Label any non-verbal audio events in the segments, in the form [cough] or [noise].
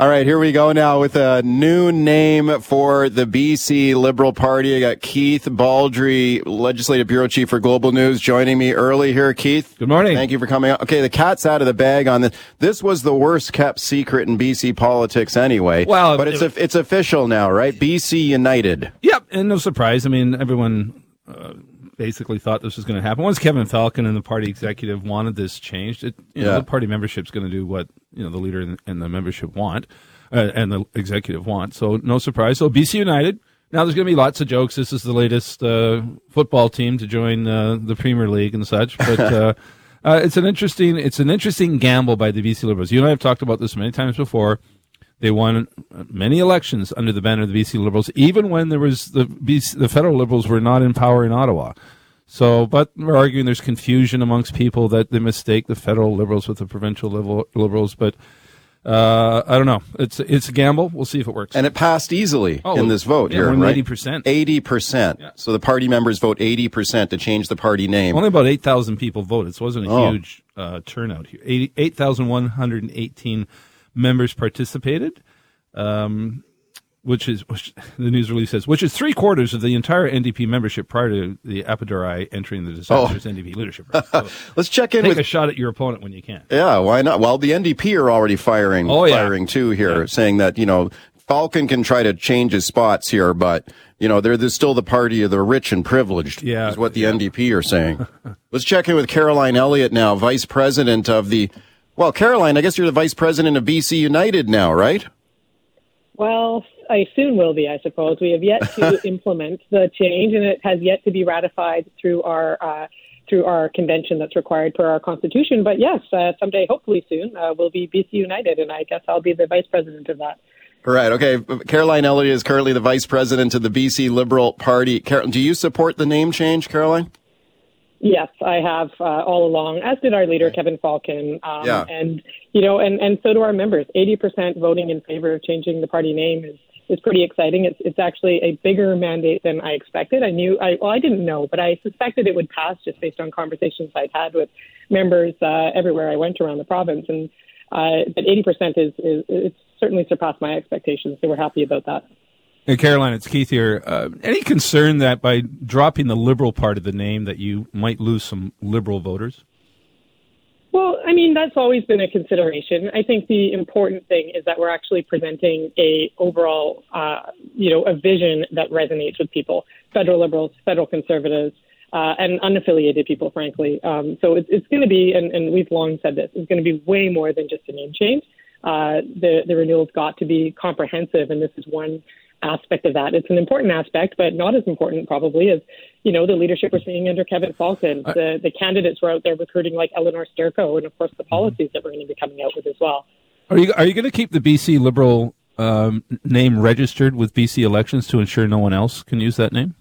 All right, here we go now with a new name for the BC Liberal Party. I got Keith Baldrey, Legislative Bureau Chief for Global News, joining me early here. Keith. Good morning. Thank you for coming out. Okay, the cat's out of the bag on this. This was the worst kept secret in BC politics anyway. Well, but it's, it- it's official now, right? BC United. Yep, and no surprise. I mean, everyone uh, basically thought this was going to happen. Once Kevin Falcon and the party executive wanted this changed, it, you know, the party membership is going to do what you know the leader and, and the membership want, uh, and the executive want. So no surprise. So BC United. Now there's going to be lots of jokes. This is the latest uh, football team to join uh, the Premier League and such, but. [laughs] Uh, uh, it's an interesting, it's an interesting gamble by the BC Liberals. You and I have talked about this many times before. They won many elections under the banner of the BC Liberals, even when there was the BC, the federal Liberals were not in power in Ottawa. So, but we're arguing there's confusion amongst people that they mistake the federal Liberals with the provincial Liber- Liberals. But uh, I don't know. It's it's a gamble. We'll see if it works. And it passed easily Oh, in this vote yeah, here, right? 80%. 80%. So the party members vote 80% to change the party name. Only about 8,000 people voted. So it wasn't a Oh. huge uh, turnout here. 80 8,118 members participated, um, which is, which the news release says, which is three quarters of the entire NDP membership prior to the Appadurai entering the disastrous NDP leadership. [laughs] So Let's check in take with a shot at your opponent when you can. Yeah, why not? Well, the NDP are already firing, Oh, yeah. firing too here, saying that you know Falcon can try to change his spots here, but you know they're, they're still the party of the rich and privileged. Yeah, is what the NDP are saying. [laughs] Let's check in with Caroline Elliott now, vice president of the. Well, Caroline, I guess you're the vice president of BC United now, right? Well, I soon will be, I suppose. We have yet to [laughs] implement the change, and it has yet to be ratified through our uh, through our convention that's required per our constitution. But yes, uh, someday, hopefully soon, uh, we'll be BC United, and I guess I'll be the vice president of that. Right. Okay. Caroline Elliott is currently the vice president of the BC Liberal Party. Car- do you support the name change, Caroline? Yes, I have uh, all along, as did our leader Kevin Falcon, um, Yeah. and you know, and and so do our members. Eighty percent voting in favor of changing the party name is is pretty exciting. It's it's actually a bigger mandate than I expected. I knew, I well, I didn't know, but I suspected it would pass just based on conversations I'd had with members uh, everywhere I went around the province, and uh, but eighty percent is is it's certainly surpassed my expectations. So we're happy about that. Hey, Caroline, it's Keith here. Uh, any concern that by dropping the liberal part of the name that you might lose some liberal voters? Well, I mean that's always been a consideration. I think the important thing is that we're actually presenting a overall, uh, you know, a vision that resonates with people, federal liberals, federal conservatives, uh, and unaffiliated people, frankly. Um, so it's, it's going to be, and, and we've long said this, it's going to be way more than just a name change. Uh, the the renewal's got to be comprehensive, and this is one aspect of that. It's an important aspect, but not as important probably as you know the leadership we're seeing under Kevin Falcon. The the candidates were out there recruiting like Elenore Sturko, and of course the policies that we're going to be coming out with as well. Are you are you going to keep the BC Liberal um, name registered with BC Elections to ensure no one else can use that name?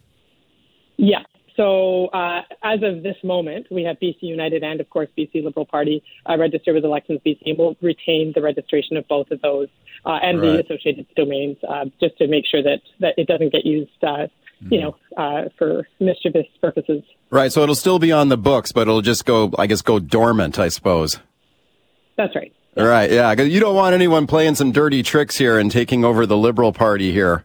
Yeah. So uh, as of this moment, we have BC United and, of course, BC Liberal Party uh, registered with Elections BC, and we'll retain the registration of both of those uh, and the associated domains uh, just to make sure that, that it doesn't get used, uh, you know, uh, for mischievous purposes. Right. So it'll still be on the books, but it'll just go, I guess, go dormant, I suppose. That's right. All right. Yeah. you don't want anyone playing some dirty tricks here and taking over the Liberal Party here.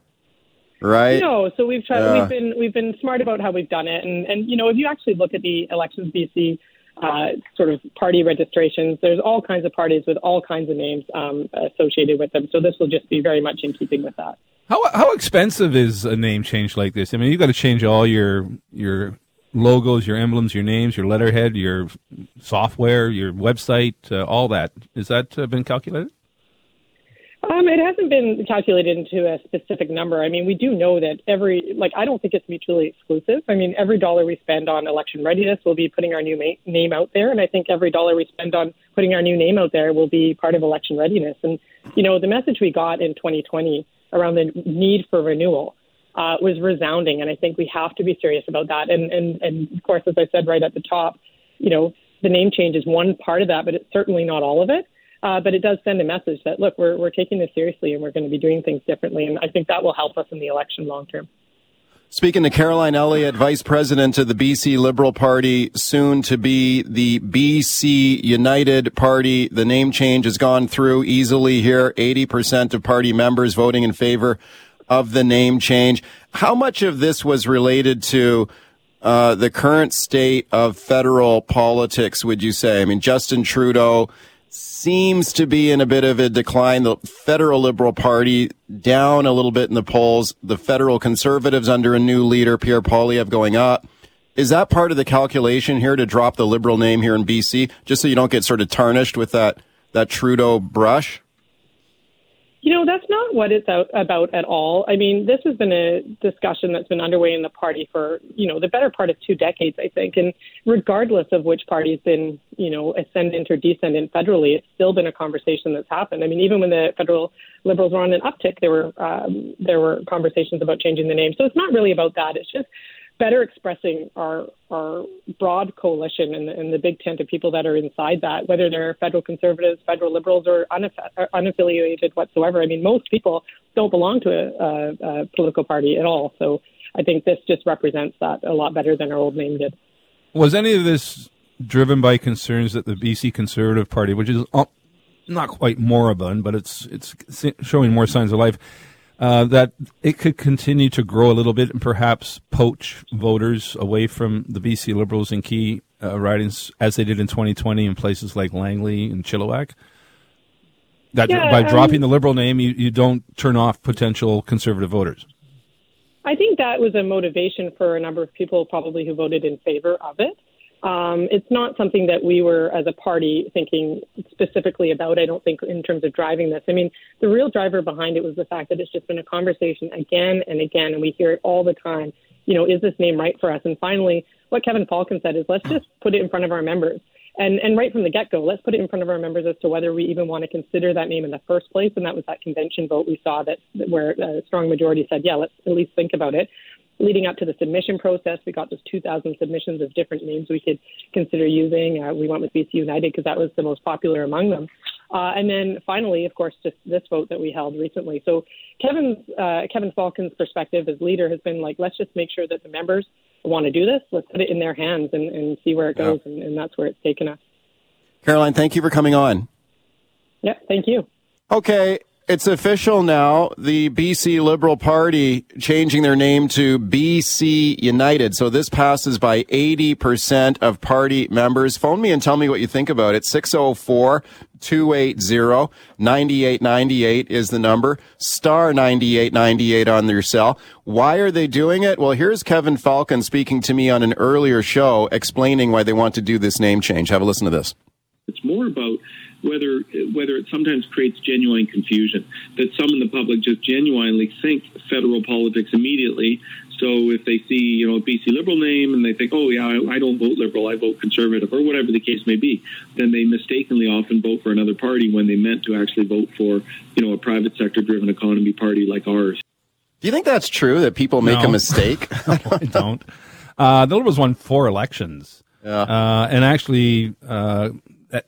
Right. No, so we've tried. Yeah. We've been we've been smart about how we've done it, and and you know if you actually look at the elections BC uh, sort of party registrations, there's all kinds of parties with all kinds of names um, associated with them. So this will just be very much in keeping with that. How how expensive is a name change like this? I mean, you've got to change all your your logos, your emblems, your names, your letterhead, your software, your website, uh, all that. Is that uh, been calculated? Um, it hasn't been calculated into a specific number. I mean, we do know that every, like, I don't think it's mutually exclusive. I mean, every dollar we spend on election readiness will be putting our new ma- name out there. And I think every dollar we spend on putting our new name out there will be part of election readiness. And, you know, the message we got in 2020 around the need for renewal uh, was resounding. And I think we have to be serious about that. And, and, and of course, as I said right at the top, you know, the name change is one part of that, but it's certainly not all of it. Uh, but it does send a message that look, we're we're taking this seriously and we're going to be doing things differently, and I think that will help us in the election long term. Speaking to Caroline Elliott, Vice President of the BC Liberal Party, soon to be the BC United Party. The name change has gone through easily here. 80% of party members voting in favor of the name change. How much of this was related to uh, the current state of federal politics, would you say? I mean, Justin Trudeau seems to be in a bit of a decline. The federal Liberal Party down a little bit in the polls. The federal Conservatives under a new leader, Pierre Poilievre, going up. Is that part of the calculation here to drop the Liberal name here in BC, just so you don't get sort of tarnished with that that Trudeau brush? You know, that's not what it's out about at all. I mean, this has been a discussion that's been underway in the party for, you know, the better part of two decades, I think. And regardless of which party's been, you know, ascendant or descendant federally, it's still been a conversation that's happened. I mean, even when the federal liberals were on an uptick, there were um, there were conversations about changing the name. So it's not really about that. It's just better expressing our our broad coalition and the, the big tent of people that are inside that, whether they're federal conservatives, federal liberals, or, unaff- unaffiliated whatsoever. I mean, most people don't belong to a, a, a political party at all. So I think this just represents that a lot better than our old name did. Was any of this driven by concerns that the BC Conservative Party, which is uh, not quite moribund, but it's it's showing more signs of life, uh, that it could continue to grow a little bit and perhaps poach voters away from the BC Liberals in key uh, ridings as they did in 2020 in places like Langley and Chilliwack? That yeah, by dropping the Liberal name, you, you don't turn off potential Conservative voters. I think that was a motivation for a number of people probably who voted in favor of it. Um, it's not something that we were, as a party, thinking specifically about. I don't think in terms of driving this. I mean, the real driver behind it was the fact that it's just been a conversation again and again, and we hear it all the time. You know, is this name right for us? And finally, what Kevin Falcon said is, let's just put it in front of our members. And, and right from the get go, let's put it in front of our members as to whether we even want to consider that name in the first place. And that was that convention vote we saw that where a strong majority said, yeah, let's at least think about it leading up to the submission process, we got those 2,000 submissions of different names we could consider using. Uh, we went with BC United because that was the most popular among them. Uh, and then finally, of course, just this vote that we held recently. So Kevin's uh, Kevin Falcon's perspective as leader has been like, let's just make sure that the members want to do this. Let's put it in their hands and, and see where it goes, yeah. and, and that's where it's taken us. Caroline, thank you for coming on. Yeah, thank you. Okay, it's official now. The BC Liberal Party changing their name to BC United. So this passes by 80% of party members. Phone me and tell me what you think about it. 604 280 9898 is the number. Star 9898 on their cell. Why are they doing it? Well, here's Kevin Falcon speaking to me on an earlier show explaining why they want to do this name change. Have a listen to this. It's more about whether whether it sometimes creates genuine confusion that some in the public just genuinely think federal politics immediately. So if they see you know a BC Liberal name and they think, oh yeah, I, I don't vote Liberal, I vote Conservative, or whatever the case may be, then they mistakenly often vote for another party when they meant to actually vote for you know a private sector driven economy party like ours. Do you think that's true that people make no. a mistake? [laughs] no, I don't. Uh, the Liberals won four elections. Yeah. Uh, and actually, uh,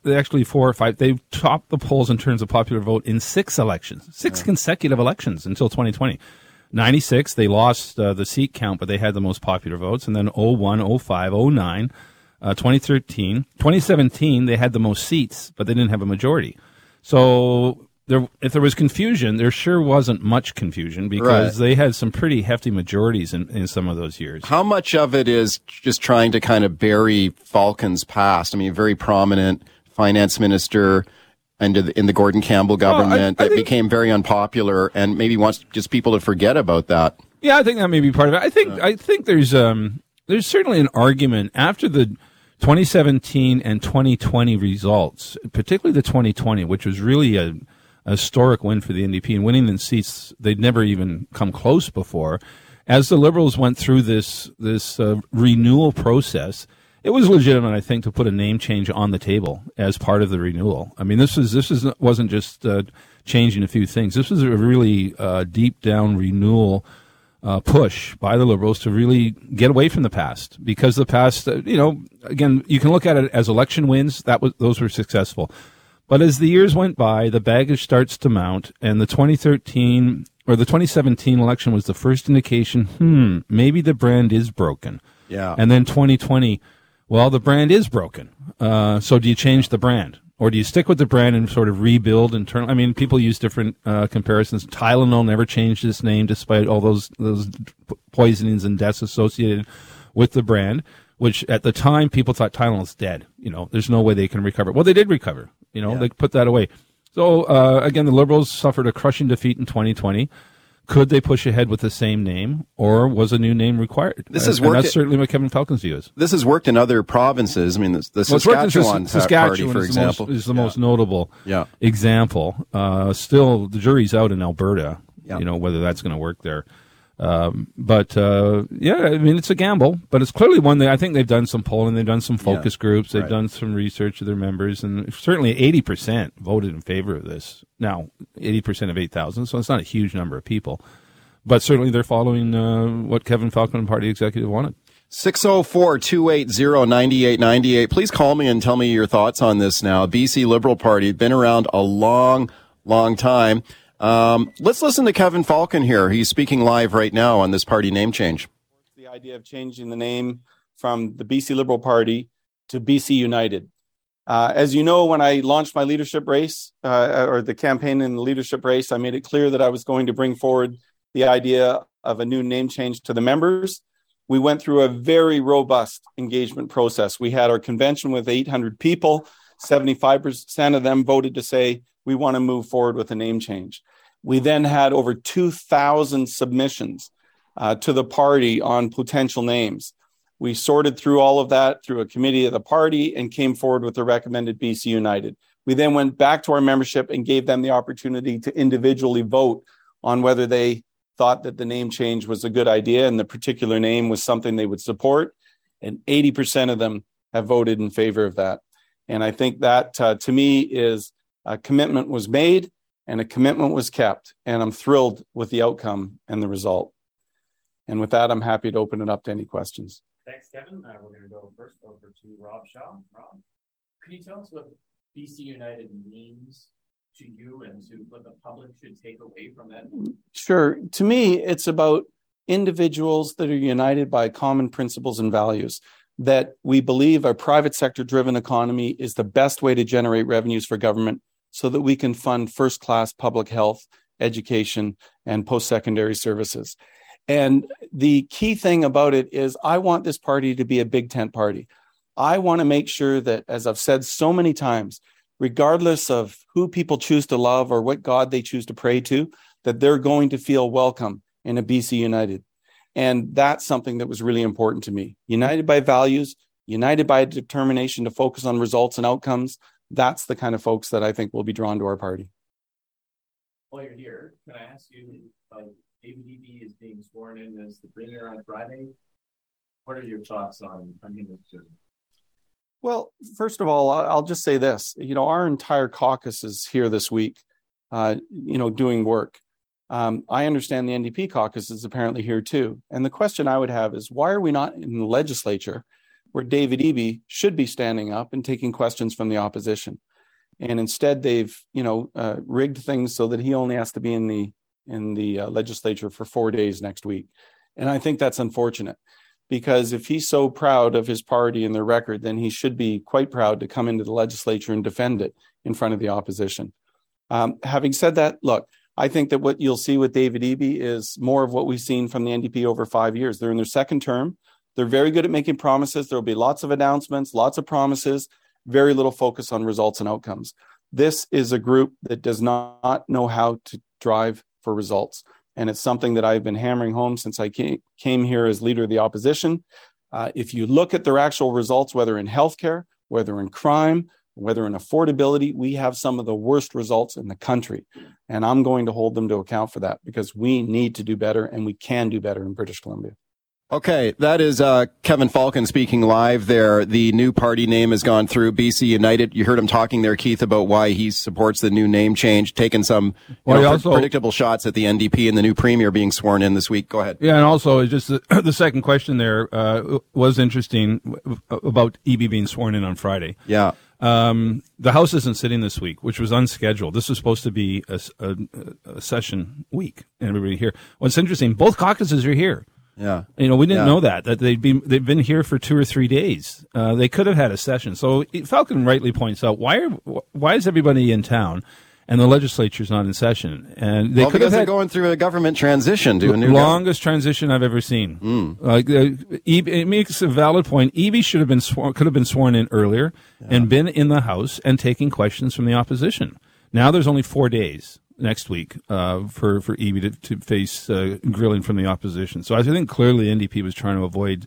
actually four or five. They topped the polls in terms of popular vote in six elections, six yeah. consecutive elections until 2020. 96, they lost uh, the seat count, but they had the most popular votes. And then 01, 05, 09, uh, 2013, 2017, they had the most seats, but they didn't have a majority. So there, if there was confusion, there sure wasn't much confusion because right. they had some pretty hefty majorities in, in some of those years. How much of it is just trying to kind of bury Falcon's past? I mean, very prominent finance minister and in the Gordon Campbell government well, I, I that think, became very unpopular and maybe wants just people to forget about that. Yeah, I think that may be part of it. I think I think there's um there's certainly an argument after the 2017 and 2020 results, particularly the 2020, which was really a a historic win for the NDP and winning in seats they'd never even come close before. As the Liberals went through this this uh, renewal process, it was legitimate, I think, to put a name change on the table as part of the renewal. I mean, this was this is wasn't just uh, changing a few things. This was a really uh, deep down renewal uh, push by the Liberals to really get away from the past because the past, uh, you know, again, you can look at it as election wins. That was those were successful. But as the years went by, the baggage starts to mount, and the 2013 or the 2017 election was the first indication, hmm, maybe the brand is broken. Yeah. And then 2020, well, the brand is broken. Uh, so do you change the brand? Or do you stick with the brand and sort of rebuild internal? I mean, people use different uh, comparisons. Tylenol never changed its name despite all those those poisonings and deaths associated with the brand. Which at the time people thought Tylenol's dead. You know, there's no way they can recover. Well, they did recover. You know, yeah. they put that away. So uh, again, the Liberals suffered a crushing defeat in 2020. Could they push ahead with the same name, or was a new name required? This is that's certainly what Kevin Falcon's view is. This has worked in other provinces. I mean, the, the Saskatchewan, Saskatchewan, party, for is example, the most, is the yeah. most notable yeah. example. Uh, still, the jury's out in Alberta. Yeah. You know whether that's going to work there. Um, but uh, yeah, I mean it's a gamble, but it's clearly one that I think they've done some polling, they've done some focus yeah, groups, they've right. done some research of their members, and certainly eighty percent voted in favor of this. Now, eighty percent of eight thousand, so it's not a huge number of people, but certainly they're following uh, what Kevin Falcon and Party Executive wanted. 604 280 9898. Please call me and tell me your thoughts on this now. BC Liberal Party, been around a long, long time. Um, let's listen to Kevin Falcon here. He's speaking live right now on this party name change. The idea of changing the name from the BC Liberal Party to BC United. Uh, as you know, when I launched my leadership race uh, or the campaign in the leadership race, I made it clear that I was going to bring forward the idea of a new name change to the members. We went through a very robust engagement process. We had our convention with 800 people. 75% of them voted to say we want to move forward with a name change. We then had over 2,000 submissions uh, to the party on potential names. We sorted through all of that through a committee of the party and came forward with the recommended BC United. We then went back to our membership and gave them the opportunity to individually vote on whether they thought that the name change was a good idea and the particular name was something they would support. And 80% of them have voted in favor of that. And I think that uh, to me is a commitment was made and a commitment was kept. And I'm thrilled with the outcome and the result. And with that, I'm happy to open it up to any questions. Thanks, Kevin. Uh, we're going to go first over to Rob Shaw. Rob, can you tell us what BC United means to you and to what the public should take away from that? Sure. To me, it's about individuals that are united by common principles and values that we believe a private sector driven economy is the best way to generate revenues for government so that we can fund first class public health, education, and post secondary services. And the key thing about it is, I want this party to be a big tent party. I want to make sure that, as I've said so many times, regardless of who people choose to love or what God they choose to pray to, that they're going to feel welcome in a BC United. And that's something that was really important to me. United by values, united by determination to focus on results and outcomes. That's the kind of folks that I think will be drawn to our party. While you're here, can I ask you, uh, David Eby is being sworn in as the premier on Friday. What are your thoughts on, on him? Well, first of all, I'll just say this. You know, our entire caucus is here this week, uh, you know, doing work. Um, I understand the NDP caucus is apparently here too. And the question I would have is why are we not in the legislature where David Eby should be standing up and taking questions from the opposition? And instead, they've you know uh, rigged things so that he only has to be in the in the uh, legislature for four days next week. And I think that's unfortunate because if he's so proud of his party and their record, then he should be quite proud to come into the legislature and defend it in front of the opposition. Um, having said that, look, I think that what you'll see with David Eby is more of what we've seen from the NDP over five years. They're in their second term. They're very good at making promises. There will be lots of announcements, lots of promises, very little focus on results and outcomes. This is a group that does not know how to drive for results. And it's something that I've been hammering home since I came, here as leader of the opposition. Uh, if you look at their actual results, whether in healthcare, whether in crime, whether in affordability, we have some of the worst results in the country. And I'm going to hold them to account for that because we need to do better and we can do better in British Columbia. Okay, that is uh, Kevin Falcon speaking live there. The new party name has gone through BC United. You heard him talking there, Keith, about why he supports the new name change, taking some well, know, also, predictable shots at the NDP and the new premier being sworn in this week. Go ahead. Yeah, and also just the, [clears throat] the second question there uh, was interesting about Eby being sworn in on Friday. Yeah. Um, the House isn't sitting this week, which was unscheduled. This was supposed to be a, a, a session week, and everybody here. What's interesting, both caucuses are here. Yeah, you know, we didn't yeah. know that that they'd be they've been here for two or three days. Uh, they could have had a session. So Falcon rightly points out why are why is everybody in town? and the legislature's not in session. And they well, could have had going through a government transition to a new longest government. transition I've ever seen. Mm. Like uh, it makes a valid point. Eby should have been sworn, could have been sworn in earlier yeah. and been in the House and taking questions from the opposition. Now there's only four days next week uh, for for Eby to, to face uh, grilling from the opposition. So I think clearly NDP was trying to avoid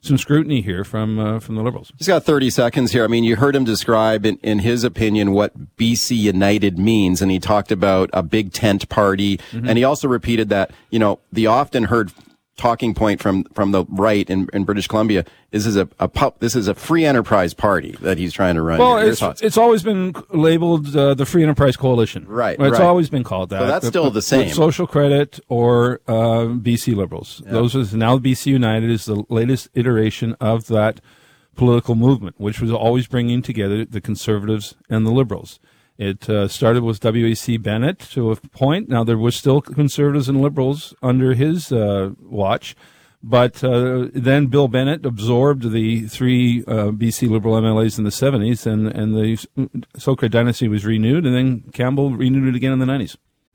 some scrutiny here from uh, from the Liberals. He's got 30 seconds here. I mean, you heard him describe, in, in his opinion, what BC United means, and he talked about a big tent party, mm-hmm. and he also repeated that you know the often heard talking point from from the right in, in British Columbia. This is a, a pup, this is a free enterprise party that he's trying to run. Well, it's, it's always been labeled uh, the Free Enterprise Coalition. Right. It's right. always been called that. So that's still the same. Social Credit or uh, BC Liberals. Yeah. Those is now BC United is the latest iteration of that political movement, which was always bringing together the conservatives and the liberals. It uh, started with W.A.C. Bennett to a point. Now there were still conservatives and liberals under his uh, watch, but uh, then Bill Bennett absorbed the three uh, BC Liberal MLAs in the 70s, and and the Socred dynasty was renewed, and then Campbell renewed it again in the 90s.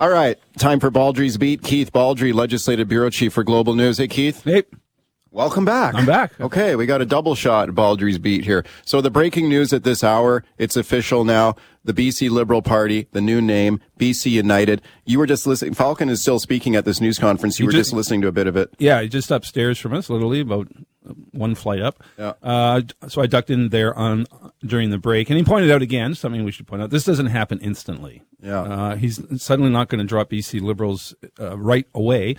All right, time for Baldrey's Beat. Keith Baldry, Legislative Bureau Chief for Global News. Hey, Keith. Hey. Welcome back. I'm back. Okay, we got a double shot at Baldrey's Beat here. So the breaking news at this hour, it's official now. The BC Liberal Party, the new name, BC United. You were just listening. Falcon is still speaking at this news conference. You, were just, just, listening to a bit of it. Yeah, just upstairs from us, literally about one flight up. Yeah. Uh, so I ducked in there on during the break, and he pointed out again something we should point out. This doesn't happen instantly. Yeah. Uh, he's suddenly not going to drop BC Liberals uh, right away.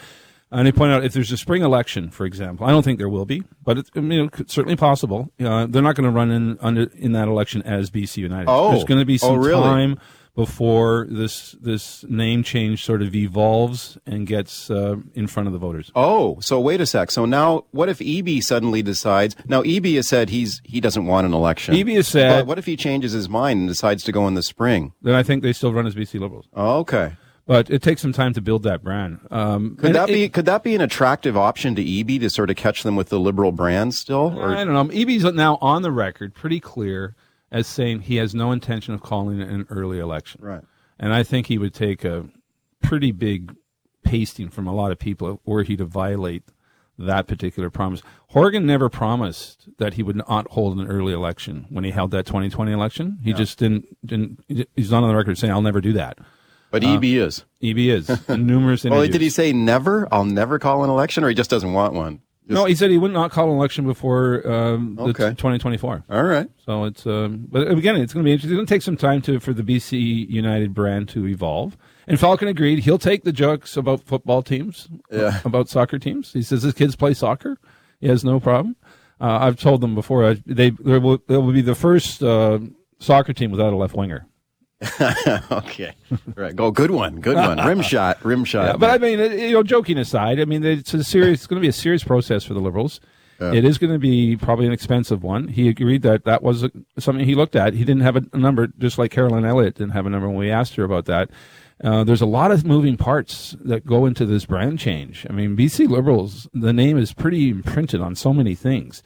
And he pointed out if there's a spring election, for example, I don't think there will be, but it's you know, certainly possible. Uh, they're not going to run in under in that election as BC United. Oh, there's going to be oh, some oh, really? time before this this name change sort of evolves and gets uh, in front of the voters. Oh, so wait a sec. So now, what if Eby suddenly decides? Now, Eby has said he's he doesn't want an election. Eby has said. But what if he changes his mind and decides to go in the spring? Then I think they still run as BC Liberals. Oh, okay. But it takes some time to build that brand. Um, could that it, be could that be an attractive option to Eby to sort of catch them with the liberal brand still? Or? I don't know. Eby's now on the record, pretty clear as saying he has no intention of calling an early election. Right. And I think he would take a pretty big pasting from a lot of people were he to violate that particular promise. Horgan never promised that he would not hold an early election when he held that 2020 election. He yeah. just didn't, didn't, he's not on the record saying, I'll never do that. But uh, Eby is. Eby is. [laughs] numerous well, did he say never? I'll never call an election, or he just doesn't want one? No, he said he would not call an election before um, okay. 2024. All right. So it's, um, but again, it's going to be interesting. It's going to take some time to for the BC United brand to evolve. And Falcon agreed he'll take the jokes about football teams, yeah. about soccer teams. He says his kids play soccer. He has no problem. Uh, I've told them before uh, they they will, they will be the first uh, soccer team without a left winger. [laughs] okay, right. Go, good one, good one. Rim shot, rim shot. Yeah, but I mean, you know, joking aside, I mean, it's a serious. It's going to be a serious process for the Liberals. Yeah. It is going to be probably an expensive one. He agreed that that was something he looked at. He didn't have a number, just like Caroline Elliott didn't have a number when we asked her about that. Uh, there's a lot of moving parts that go into this brand change. I mean, BC Liberals, the name is pretty imprinted on so many things.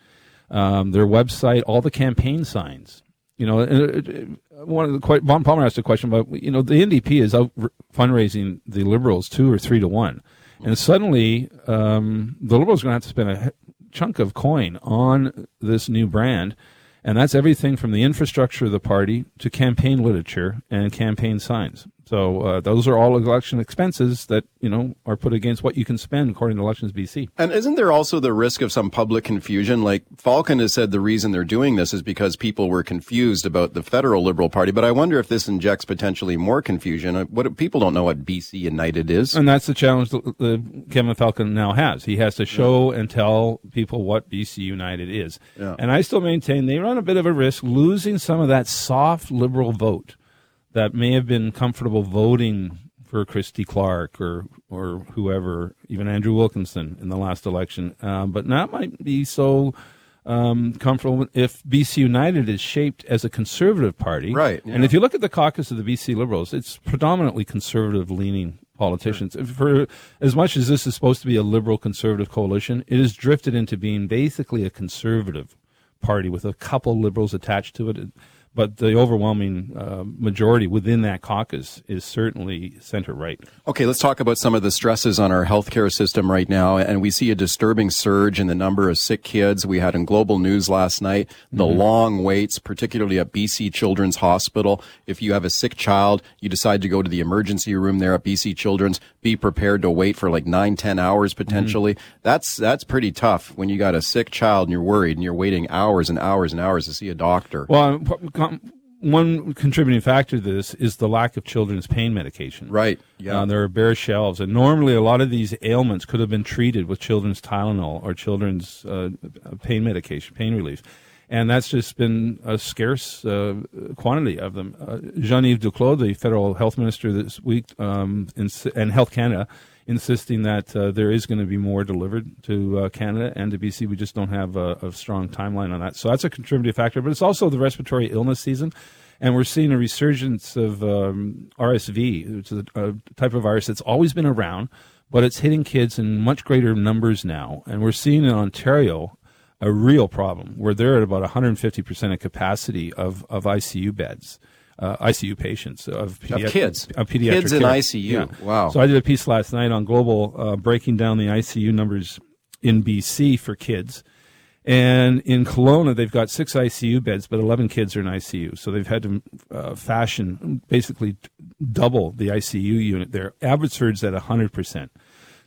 Um, their website, all the campaign signs You know, and, uh, one of the quite Vaughn Palmer asked a question about you know the NDP is out fundraising the Liberals two or three to one, and suddenly um, the Liberals are going to have to spend a chunk of coin on this new brand. And that's everything from the infrastructure of the party to campaign literature and campaign signs. So uh, those are all election expenses that you know are put against what you can spend according to Elections BC. And isn't there also the risk of some public confusion? Like Falcon has said, the reason they're doing this is because people were confused about the federal Liberal Party. But I wonder if this injects potentially more confusion. Uh, what people don't know what BC United is, and that's the challenge that, that Kevin Falcon now has. He has to show yeah. and tell people what BC United is. Yeah. And I still maintain they run a bit of a risk losing some of that soft Liberal vote that may have been comfortable voting for Christy Clark or or whoever, even Andrew Wilkinson in the last election, um, but that might be so um, comfortable if BC United is shaped as a conservative party. Right. Yeah. And if you look at the caucus of the BC Liberals, it's predominantly conservative leaning politicians. Sure. For as much as this is supposed to be a liberal conservative coalition, it has drifted into being basically a conservative party with a couple liberals attached to it but the overwhelming uh, majority within that caucus is certainly center right. Okay, let's talk about some of the stresses on our healthcare system right now. And we see a disturbing surge in the number of sick kids. We had in global news last night the mm-hmm. long waits, particularly at BC Children's Hospital. If you have a sick child, you decide to go to the emergency room there at BC Children's, be prepared to wait for like nine, ten hours potentially. Mm-hmm. That's, that's pretty tough when you got a sick child and you're worried and you're waiting hours and hours and hours to see a doctor. Well, one contributing factor to this is the lack of children's pain medication. Right. Yeah. Uh, there are bare shelves, and normally a lot of these ailments could have been treated with children's Tylenol or children's uh, pain medication, pain relief, and that's just been a scarce uh, quantity of them. Uh, Jean-Yves Duclos, the federal health minister this week, um, in, and Health Canada insisting that uh, there is going to be more delivered to uh, Canada and to BC. We just don't have a, a, strong timeline on that. So that's a contributing factor. But it's also the respiratory illness season. And we're seeing a resurgence of um, RSV, which is a, a type of virus that's always been around, but it's hitting kids in much greater numbers now. And we're seeing in Ontario a real problem where they're at about 150% of capacity of, of ICU beds uh, ICU patients of, of kids, of pediatric kids in care. ICU. Yeah. Wow! So I did a piece last night on Global, uh, breaking down the ICU numbers in BC for kids. And in Kelowna, they've got six ICU beds, but 11 kids are in ICU. So they've had to uh, fashion basically double the ICU unit there. Abbotsford's at 100%.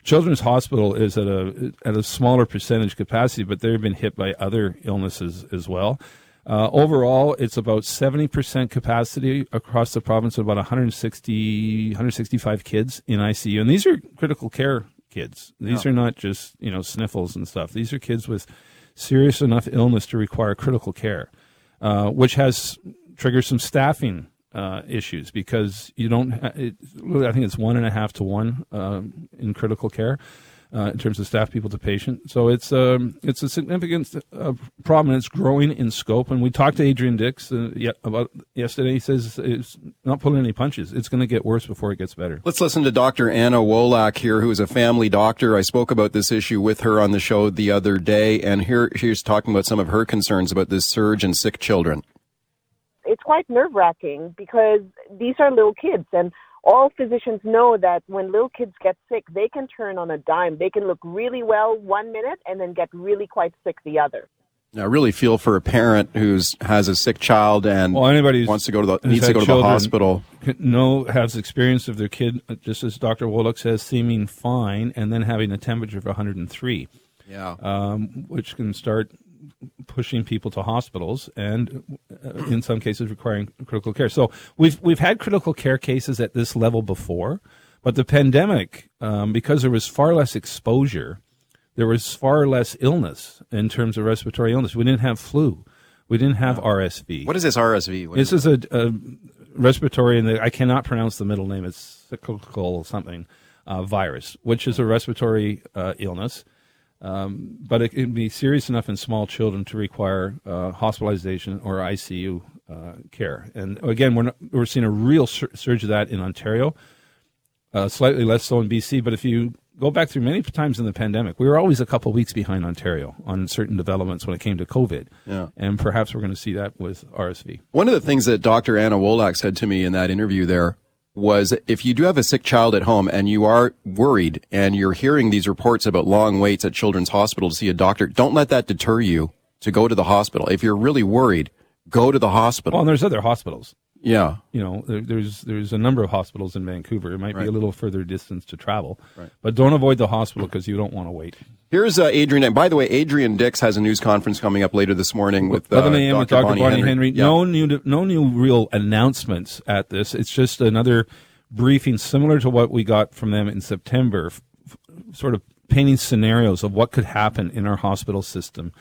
Children's Hospital is at a at a smaller percentage capacity, but they've been hit by other illnesses as well. Uh, overall, it's about 70% capacity across the province, about 160, 165 kids in ICU. And these are critical care kids. These are not just, you know, sniffles and stuff. These are kids with serious enough illness to require critical care, uh, which has triggered some staffing uh, issues because you don't, ha- it, I think it's one and a half to one um, in critical care uh, in terms of staff people to patient. So it's um, it's a significant uh, problem. And it's growing in scope. And we talked to Adrian Dix uh, about yesterday. He says it's not pulling any punches. It's going to get worse before it gets better. Let's listen to Dr. Anna Wolak here, who is a family doctor. I spoke about this issue with her on the show the other day, and here she's talking about some of her concerns about this surge in sick children. It's quite nerve wracking because these are little kids and all physicians know that when little kids get sick, they can turn on a dime. They can look really well one minute and then get really quite sick the other. I really feel for a parent who's has a sick child and well, anybody wants to go to the needs to go to the hospital. No, has experience of their kid, just as Dr. Wolak says, seeming fine, and then having a temperature of 103. Yeah, um, which can start pushing people to hospitals and uh, in some cases requiring critical care. So we've we've had critical care cases at this level before, but the pandemic, um, because there was far less exposure, there was far less illness in terms of respiratory illness. We didn't have flu, we didn't have RSV. What is this RSV? What this is, is a, a, respiratory, and I cannot pronounce the middle name. It's cyclical something uh, virus, which is a respiratory uh, illness. Um, but it can be serious enough in small children to require uh, hospitalization or ICU uh, care. And again, we're, not, we're seeing a real sur- surge of that in Ontario, uh, slightly less so in BC. But if you go back through many times in the pandemic, we were always a couple weeks behind Ontario on certain developments when it came to COVID. Yeah. And perhaps we're going to see that with RSV. One of the things that Dr. Anna Wolak said to me in that interview there was if you do have a sick child at home and you are worried and you're hearing these reports about long waits at Children's Hospital to see a doctor, don't let that deter you to go to the hospital. If you're really worried, go to the hospital. Well, and there's other hospitals. Yeah. You know, there, there's there's a number of hospitals in Vancouver. It might Right. be a little further distance to travel, Right. but don't avoid the hospital because you don't want to wait. Here's uh, Adrian. And by the way, Adrian Dix has a news conference coming up later this morning with uh, 11 a.m. with Dr. Dr. Bonnie, Henry. Yeah. No new, no new real announcements at this. It's just another briefing similar to what we got from them in September, f- sort of painting scenarios of what could happen in our hospital system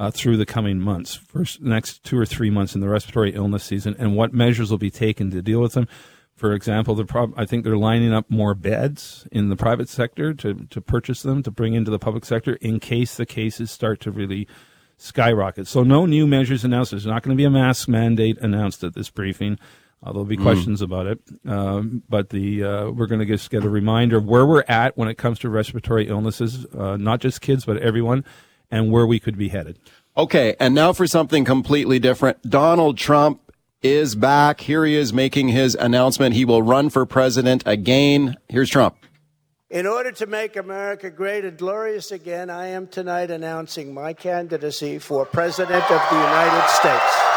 uh, through the coming months, first next two or three months in the respiratory illness season, and what measures will be taken to deal with them. For example, the prob- I think they're lining up more beds in the private sector to, to purchase them to bring into the public sector in case the cases start to really skyrocket. So no new measures announced. There's not going to be a mask mandate announced at this briefing. Uh, there'll be Mm. questions about it, um, but the uh, we're going to just get a reminder of where we're at when it comes to respiratory illnesses, uh, not just kids but everyone, and where we could be headed. Okay, and now for something completely different. Donald Trump is back. Here he is making his announcement. He will run for president again. Here's Trump. In order to make America great and glorious again, I am tonight announcing my candidacy for President of the United States.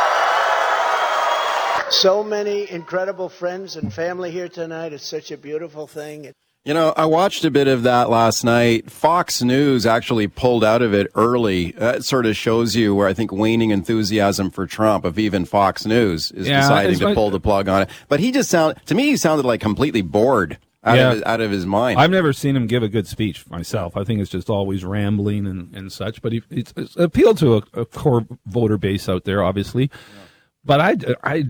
So many incredible friends and family here tonight. It's such a beautiful thing. You know, I watched a bit of that last night. Fox News actually pulled out of it early. That sort of shows you where I think waning enthusiasm for Trump of even Fox News is Yeah, deciding to like- pull the plug on it. But he just sounded, to me he sounded like completely bored out Yeah. of his, out of his mind. I've never seen him give a good speech myself. I think it's just always rambling and, and such. But he, it's, it's appealed to a, a core voter base out there, obviously. But I, I,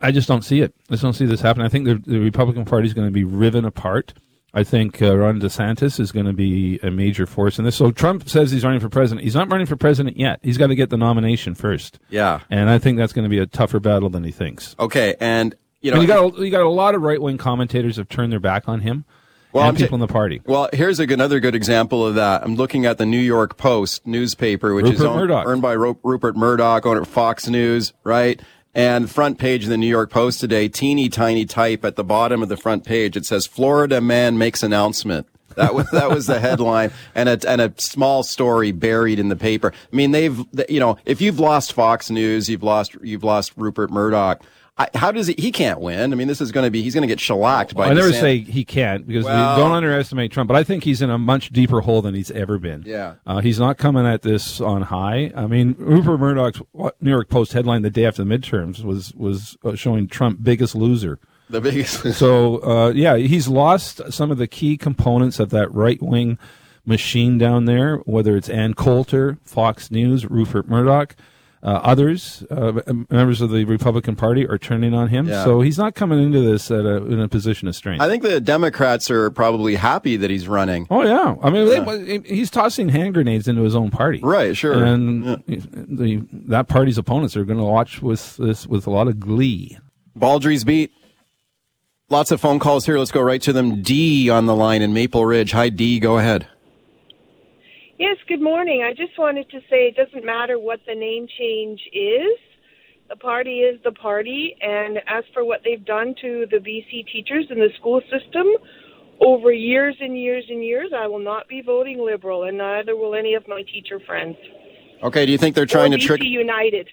I just don't see it. I just don't see this happening. I think the, the Republican Party is going to be riven apart. I think uh, Ron DeSantis is going to be a major force in this. So Trump says he's running for president. He's not running for president yet. He's got to get the nomination first. yeah. And I think that's going to be a tougher battle than he thinks. Okay, and you know And you got a, you got a lot of right wing commentators have turned their back on him. Well, and I'm people in the party. Well, here's a, another good example of that. I'm looking at the New York Post newspaper, which is Rupert owned, earned by Ru- Rupert Murdoch, owner of Fox News, right? And front page of the New York Post today, teeny tiny type at the bottom of the front page, it says Florida man makes announcement. That was that was the headline, [laughs] and a and a small story buried in the paper. I mean, they've you know, if you've lost Fox News, you've lost you've lost Rupert Murdoch. I, how does he? He can't win. I mean, this is going to be he's going to get shellacked by. I never DeSantis. say he can't because Well- we don't underestimate Trump, but I think he's in a much deeper hole than he's ever been. Yeah. Uh, he's not coming at this on high. I mean, Rupert Murdoch's what, New York Post headline the day after the midterms was was uh, showing Trump biggest loser. the biggest. So uh, yeah, he's lost some of the key components of that right wing machine down there. Whether it's Ann Coulter, Fox News, Rupert Murdoch. Uh, others, uh, members of the Republican Party, are turning on him. Yeah. So he's not coming into this at a, in a position of strength. I think the Democrats are probably happy that he's running. Oh yeah, I mean they, he's tossing hand grenades into his own party. Right, sure. And Yeah. the that party's opponents are going to watch with this with a lot of glee. Baldrey's beat. Lots of phone calls here. Let's go right to them. D on the line in Maple Ridge. Hi, D. Go ahead. Yes, good morning. I just wanted to say it doesn't matter what the name change is. The party is the party. And as for what they've done to the BC teachers in the school system over years and years and years, I will not be voting Liberal, and neither will any of my teacher friends. Okay. Do you think they're trying or to BC trick? United.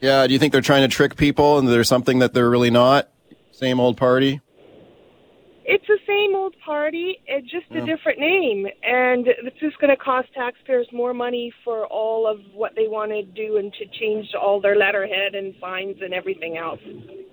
Yeah. Do you think they're trying to trick people, and there's something that they're really not? Same old party. It's the same old party, it's just a different name. And it's just going to cost taxpayers more money for all of what they want to do and to change all their letterhead and signs and everything else.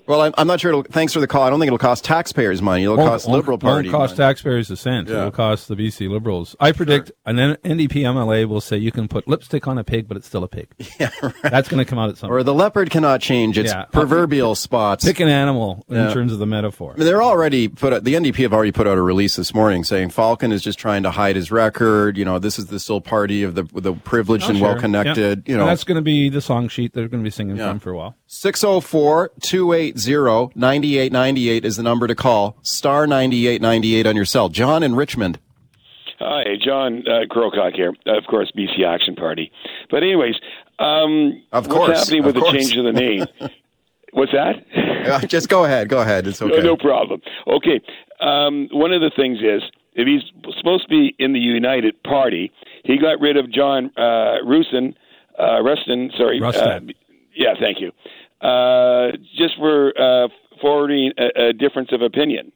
Well, I'm, I'm not sure. It'll, thanks for the call. I don't think it'll cost taxpayers money. It'll Won't- cost won't- Liberal Party. Won't cost money. taxpayers a cent. Yeah. It'll cost the BC Liberals. I predict an NDP MLA will say you can put lipstick on a pig, but it's still a pig. [laughs] Yeah, right. That's going to come out at some. Or the leopard cannot change its Yeah. Uh, proverbial spots. Pick an animal in Yeah. terms of the metaphor. I mean, they're already put. out- The NDP have already put out a release this morning saying Falcon is just trying to hide his record. You know, this is the still party of the the privileged Oh, and sure. well connected. You And know, that's going to be the song sheet they're going to be singing from for a while. 604 280 9898 is the number to call. Star 9898 on your cell. John in Richmond. Hi, John uh, Krokok here. Of course, BC Action Party. But anyways, um, Of course, what's course, happening of with the change of the name? [laughs] what's that? Uh, Just go ahead. Go ahead. It's okay. No, no problem. Okay. Um, one of the things is if he's supposed to be in the United Party, he got rid of John uh, Rusin, uh, Rustin, sorry. Rustad. Uh, yeah, thank you. Uh, just for uh, forwarding a, a difference of opinion.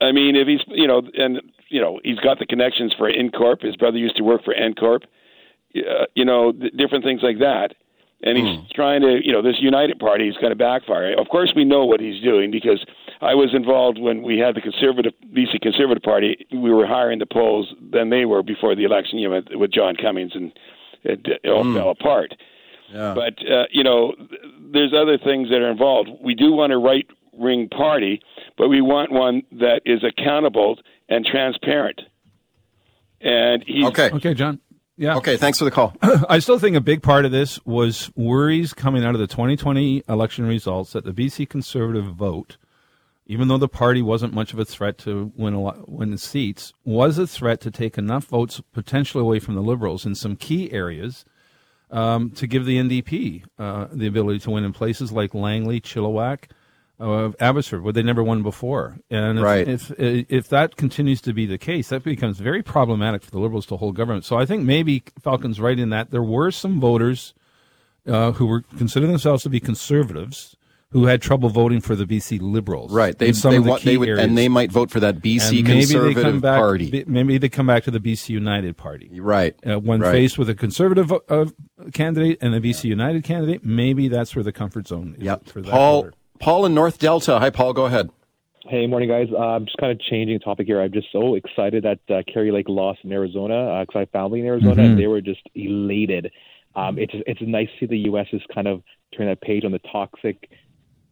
I mean, if he's, you know, and, you know, he's got the connections for Incorp. His brother used to work for Incorp. Uh, you know, th- different things like that. And he's trying to, you know, this United Party is going to backfire. Of course, we know what he's doing because I was involved when we had the conservative BC Conservative Party. We were higher in the polls than they were before the election. You know, with, with John Cummins, and it, it all fell apart. Yeah. But uh, you know, there's other things that are involved. We do want a right wing party, but we want one that is accountable and transparent. And he's Okay. Okay, John. Yeah. Okay. Thanks for the call. [clears throat] I still think a big part of this was worries coming out of the 2020 election results that the BC Conservative vote, even though the party wasn't much of a threat to win a lot, win the seats, was a threat to take enough votes potentially away from the Liberals in some key areas um, to give the NDP uh, the ability to win in places like Langley, Chilliwack, uh, Abbotsford, where they never won before. And if, Right. if if that continues to be the case, that becomes very problematic for the Liberals to hold government. So I think maybe Falcon's right in that there were some voters uh, who were considering themselves to be conservatives who had trouble voting for the BC Liberals. Right. They, some they of the want, key they would, areas. and they might vote for that BC And maybe they Conservative come back, Party. Maybe they come back to the BC United Party. Right. Uh, when Right. faced with a conservative uh, candidate and a BC United candidate, maybe that's where the comfort zone is Yep. for that Paul. voter. Paul in North Delta. Hi, Paul. Go ahead. Hey, morning, guys. Uh, I'm just kind of changing topic here. I'm just so excited that uh, Kari Lake lost in Arizona because I have family in Arizona, Mhm. and they were just elated. Um, it's it's nice to see the U.S. is kind of turning that page on the toxic,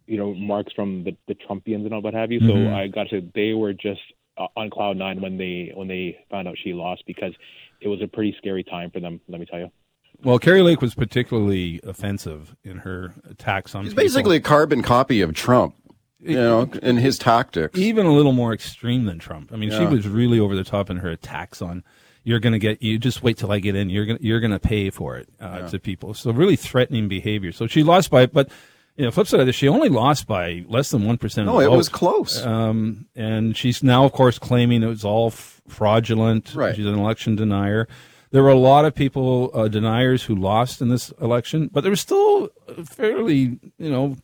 you know, marks from the, the Trumpians and all what have you. So I got to say they were just uh, on cloud nine when they when they found out she lost because it was a pretty scary time for them. Let me tell you. Well, Kari Lake was particularly offensive in her attacks on He's people. basically a carbon copy of Trump. You know, in his tactics. even a little more extreme than Trump. I mean, she was really over the top in her attacks on. You're going to get. You just wait till I get in. You're gonna. You're going to pay for it uh, Yeah. to people. So really threatening behavior. So she lost by, but you know, flip side of this, she only lost by less than one percent. No, it was close. Um, and she's now, of course, claiming it was all f- fraudulent. Right. She's an election denier. There were a lot of people, uh, deniers, who lost in this election, but there was still a fairly, you know,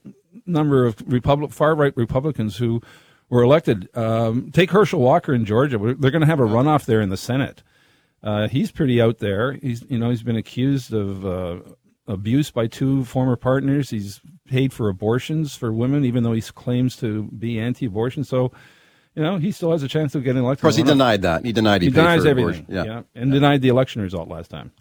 number of Republic, far right Republicans who were elected. Um, take Herschel Walker in Georgia; they're going to have a runoff there in the Senate. Uh, he's pretty out there. He's, you know, he's been accused of uh, abuse by two former partners. He's paid for abortions for women, even though he claims to be anti-abortion. So, you know, he still has a chance of getting elected. Of course, he denied that. He denied he, He paid denies for everything. abortion. Yeah. and denied the election result last time.